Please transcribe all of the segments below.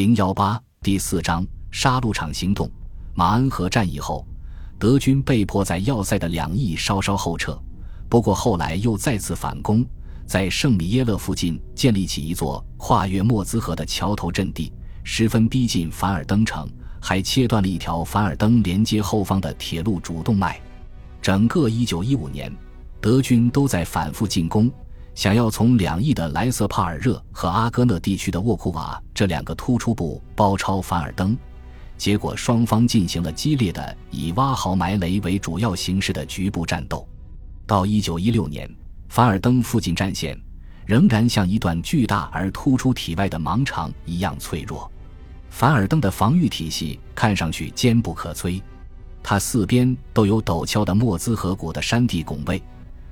零幺八第四章杀戮场行动。马恩河战役后，德军被迫在要塞的两翼稍稍后撤，不过后来又再次反攻，在圣米耶勒附近建立起一座跨越莫兹河的桥头阵地，十分逼近凡尔登城，还切断了一条凡尔登连接后方的铁路主动脉。整个一九一五年，德军都在反复进攻。想要从两翼的莱瑟帕尔热和阿戈讷地区的沃库瓦这两个突出部包抄凡尔登，结果双方进行了激烈的以挖壕埋雷为主要形式的局部战斗。到一九一六年，凡尔登附近战线仍然像一段巨大而突出体外的盲肠一样脆弱。凡尔登的防御体系看上去坚不可摧，它四边都有陡峭的莫兹河谷的山地拱卫。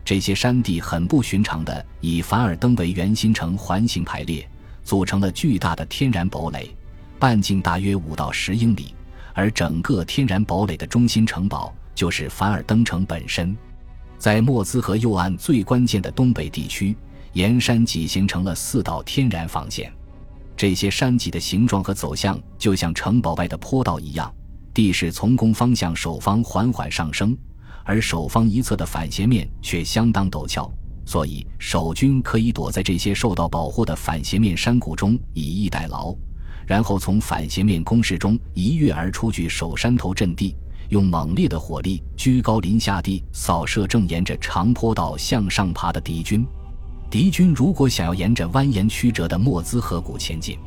这些山地很不寻常的以凡尔登为圆心呈环形排列，组成了巨大的天然堡垒，半径大约五到十英里。而整个天然堡垒的中心城堡就是凡尔登城本身。在莫兹河右岸最关键的东北地区，沿山脊形成了四道天然防线。这些山脊的形状和走向就像城堡外的坡道一样，地势从攻方向守方缓缓上升。而守方一侧的反斜面却相当陡峭，所以守军可以躲在这些受到保护的反斜面山谷中以逸待劳，然后从反斜面攻势中一跃而出去守山头阵地，用猛烈的火力居高临下地扫射正沿着长坡道向上爬的敌军。敌军如果想要沿着蜿蜒曲折的莫兹河谷前进，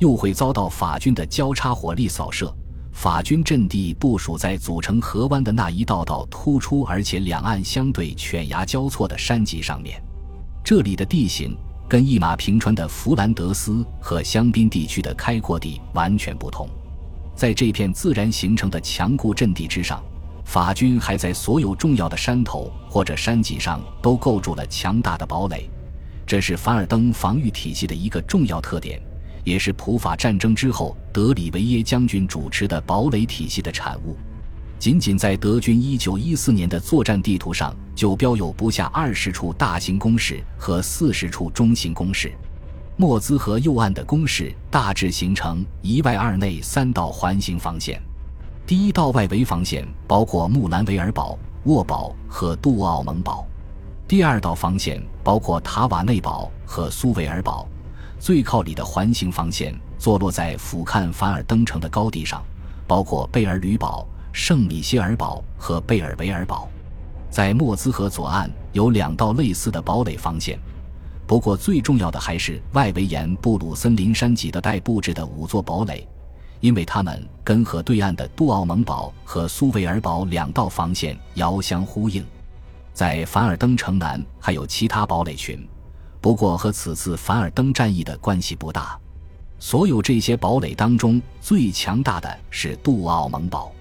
又会遭到法军的交叉火力扫射。法军阵地部署在组成河湾的那一道道突出而且两岸相对犬牙交错的山脊上面，这里的地形跟一马平川的弗兰德斯和香槟地区的开阔地完全不同。在这片自然形成的强固阵地之上，法军还在所有重要的山头或者山脊上都构筑了强大的堡垒，这是凡尔登防御体系的一个重要特点。也是普法战争之后德里维耶将军主持的堡垒体系的产物。仅仅在德军1914年的作战地图上，就标有不下二十处大型工事和四十处中型工事。莫兹河右岸的工事大致形成一外二内三道环形防线。第一道外围防线包括穆兰维尔堡、沃堡和杜奥蒙堡；第二道防线包括塔瓦内堡和苏维尔堡。最靠里的环形防线坐落在俯瞰凡尔登城的高地上，包括贝尔吕堡、圣米歇尔堡和贝尔维尔堡。在莫兹河左岸有两道类似的堡垒防线，不过最重要的还是外围沿布鲁森林山脊的带布置的五座堡垒，因为它们跟河对岸的杜奥蒙堡和苏维尔堡两道防线遥相呼应。在凡尔登城南还有其他堡垒群。不过和此次凡尔登战役的关系不大。所有这些堡垒当中最强大的是杜奥蒙堡，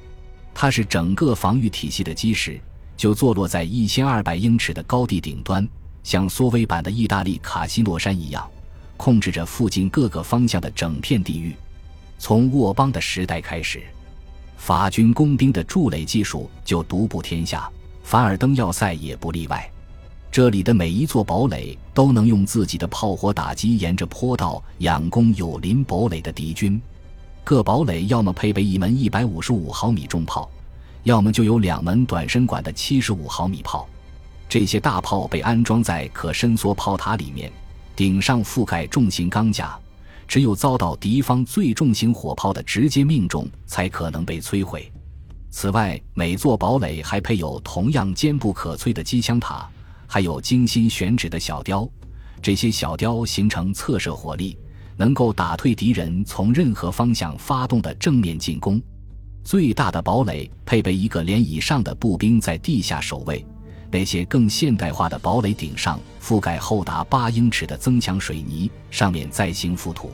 它是整个防御体系的基石，就坐落在一千二百英尺的高地顶端，像缩微版的意大利卡西诺山一样，控制着附近各个方向的整片地域。从沃邦的时代开始，法军工兵的筑垒技术就独步天下，凡尔登要塞也不例外。这里的每一座堡垒都能用自己的炮火打击沿着坡道仰攻有林堡垒的敌军。各堡垒要么配备一门一百五十五毫米重炮，要么就有两门短身管的七十五毫米炮。这些大炮被安装在可伸缩炮塔里面，顶上覆盖重型钢架，只有遭到敌方最重型火炮的直接命中，才可能被摧毁。此外，每座堡垒还配有同样坚不可摧的机枪塔。还有精心选址的小雕，这些小雕形成侧射火力，能够打退敌人从任何方向发动的正面进攻。最大的堡垒配备一个连以上的步兵在地下守卫，那些更现代化的堡垒顶上覆盖厚达八英尺的增强水泥，上面再行覆土。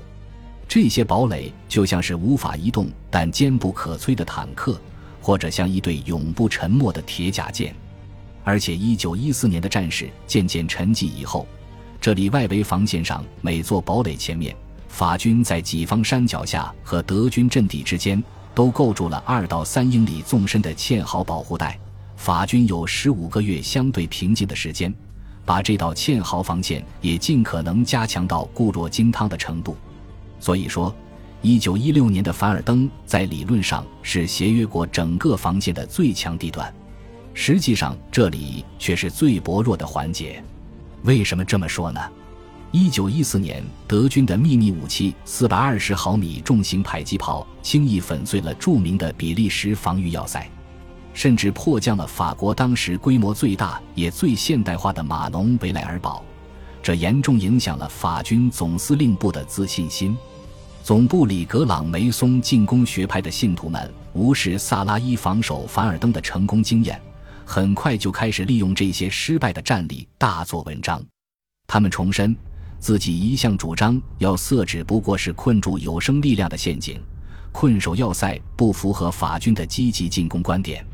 这些堡垒就像是无法移动但坚不可摧的坦克，或者像一对永不沉没的铁甲舰。而且，一九一四年的战事渐渐沉寂以后，这里外围防线上每座堡垒前面，法军在己方山脚下和德军阵地之间都构筑了二到三英里纵深的堑壕保护带。法军有十五个月相对平静的时间，把这道堑壕防线也尽可能加强到固若金汤的程度。所以说，一九一六年的凡尔登在理论上是协约国整个防线的最强地段，实际上这里却是最薄弱的环节。为什么这么说呢？一九一四年，德军的秘密武器四百二十毫米重型迫击炮轻易粉碎了著名的比利时防御要塞，甚至迫降了法国当时规模最大也最现代化的马农维莱尔堡，这严重影响了法军总司令部的自信心。总部里格朗梅松进攻学派的信徒们无视萨拉伊防守凡尔登的成功经验，很快就开始利用这些失败的战例大做文章。他们重申自己一向主张要设只不过是困住有生力量的陷阱，困守要塞不符合法军的积极进攻观点。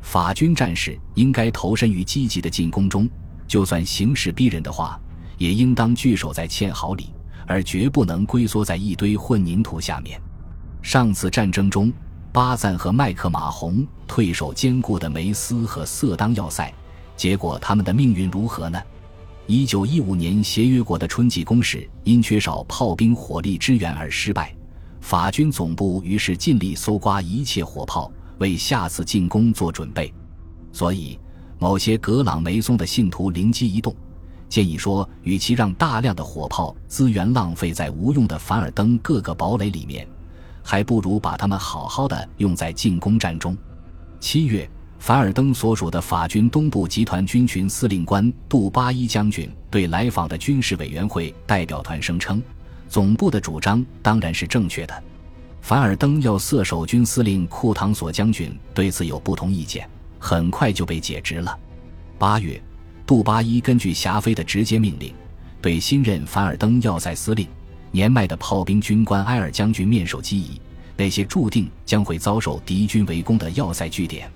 法军战士应该投身于积极的进攻中，就算形势逼人的话，也应当据守在堑壕里。而绝不能龟缩在一堆混凝土下面。上次战争中，巴赞和麦克马洪退守坚固的梅斯和色当要塞，结果他们的命运如何呢？一九一五年协约国的春季攻势因缺少炮兵火力支援而失败，法军总部于是尽力搜刮一切火炮，为下次进攻做准备。所以，某些格朗梅松的信徒灵机一动。建议说，与其让大量的火炮资源浪费在无用的凡尔登各个堡垒里面，还不如把他们好好的用在进攻战中。七月，凡尔登所属的法军东部集团军群司令官杜巴伊将军对来访的军事委员会代表团声称，总部的主张当然是正确的。凡尔登要塞守军司令库唐索将军对此有不同意见，很快就被解职了。八月。杜巴伊根据霞飞的直接命令，对新任凡尔登要塞司令、年迈的炮兵军官埃尔将军面授机宜。那些注定将会遭受敌军围攻的要塞据点，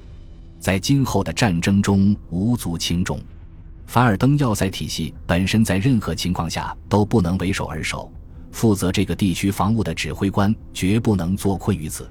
在今后的战争中无足轻重。凡尔登要塞体系本身在任何情况下都不能为守而守，负责这个地区防务的指挥官绝不能坐困于此。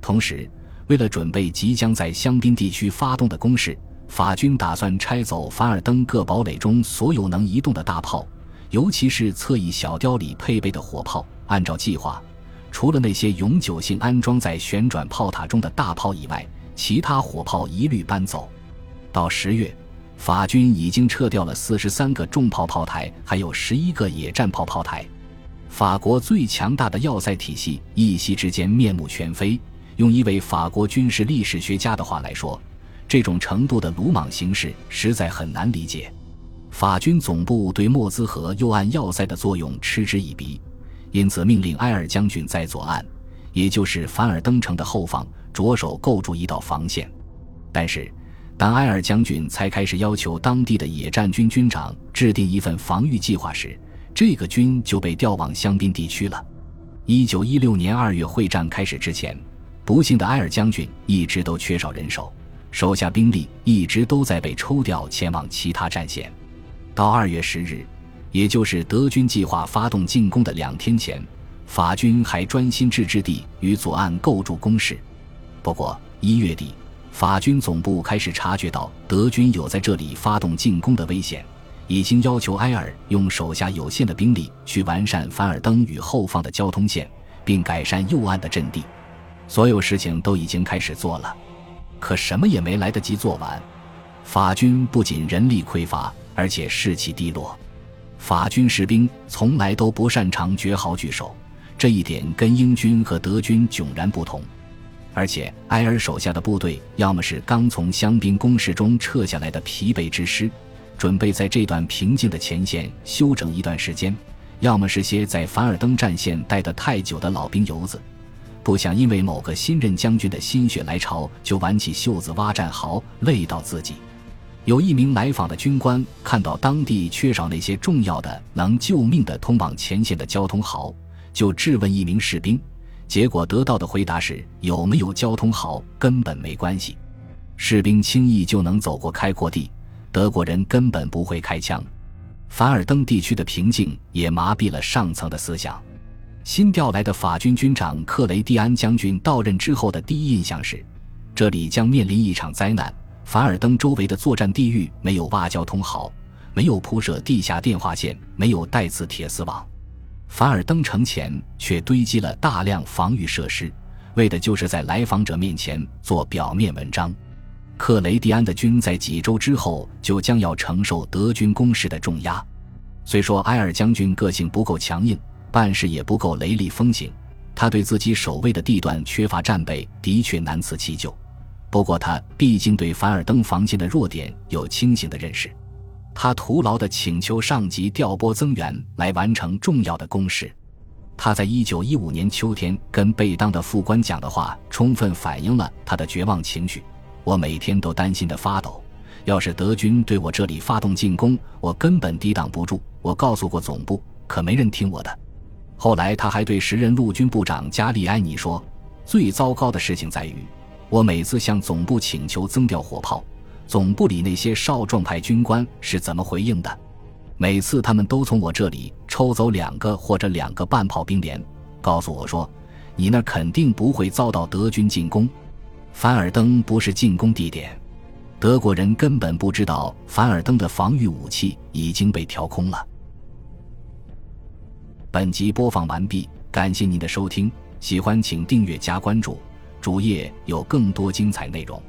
同时，为了准备即将在香槟地区发动的攻势。法军打算拆走凡尔登各堡垒中所有能移动的大炮，尤其是侧翼小雕里配备的火炮。按照计划，除了那些永久性安装在旋转炮塔中的大炮以外，其他火炮一律搬走。到十月，法军已经撤掉了四十三个重炮炮台，还有十一个野战炮炮台。法国最强大的要塞体系一夕之间面目全非。用一位法国军事历史学家的话来说。这种程度的鲁莽行事实在很难理解。法军总部对莫兹河右岸要塞的作用嗤之以鼻，因此命令埃尔将军在左岸，也就是凡尔登城的后方，着手构筑一道防线。但是，当埃尔将军才开始要求当地的野战军军长制定一份防御计划时，这个军就被调往香槟地区了。一九一六年二月会战开始之前，不幸的埃尔将军一直都缺少人手。手下兵力一直都在被抽调前往其他战线。到二月十日，也就是德军计划发动进攻的两天前，法军还专心致志地与左岸构筑工事。不过一月底，法军总部开始察觉到德军有在这里发动进攻的危险，已经要求埃尔用手下有限的兵力去完善凡尔登与后方的交通线，并改善右岸的阵地。所有事情都已经开始做了。可什么也没来得及做完，法军不仅人力匮乏，而且士气低落。法军士兵从来都不擅长绝壕据守，这一点跟英军和德军迥然不同。而且埃尔手下的部队要么是刚从香槟攻势中撤下来的疲惫之师，准备在这段平静的前线休整一段时间；要么是些在凡尔登战线待得太久的老兵游子。不想因为某个新任将军的心血来潮就挽起袖子挖战壕，累到自己。有一名来访的军官看到当地缺少那些重要的能救命的通往前线的交通壕，就质问一名士兵，结果得到的回答是：有没有交通壕根本没关系，士兵轻易就能走过开阔地，德国人根本不会开枪。凡尔登地区的平静也麻痹了上层的思想。新调来的法军军长克雷蒂安将军到任之后的第一印象是，这里将面临一场灾难。凡尔登周围的作战地域没有挖交通壕，没有铺设地下电话线，没有带刺铁丝网。凡尔登城前却堆积了大量防御设施，为的就是在来访者面前做表面文章。克雷蒂安的军在几周之后就将要承受德军攻势的重压。虽说埃尔将军个性不够强硬，办事也不够雷厉风行，他对自己守卫的地段缺乏战备的确难辞其咎。不过他毕竟对凡尔登防线的弱点有清醒的认识，他徒劳地请求上级调拨增援来完成重要的攻势。他在一九一五年秋天跟贝当的副官讲的话，充分反映了他的绝望情绪。我每天都担心的发抖，要是德军对我这里发动进攻，我根本抵挡不住。我告诉过总部，可没人听我的。后来他还对时任陆军部长加利埃尼说：“最糟糕的事情在于，我每次向总部请求增调火炮，总部里那些少壮派军官是怎么回应的？每次他们都从我这里抽走两个或者两个半炮兵连，告诉我说：‘你那肯定不会遭到德军进攻。’”凡尔登不是进攻地点，德国人根本不知道凡尔登的防御武器已经被调空了。本集播放完毕，感谢您的收听，喜欢请订阅加关注，主页有更多精彩内容。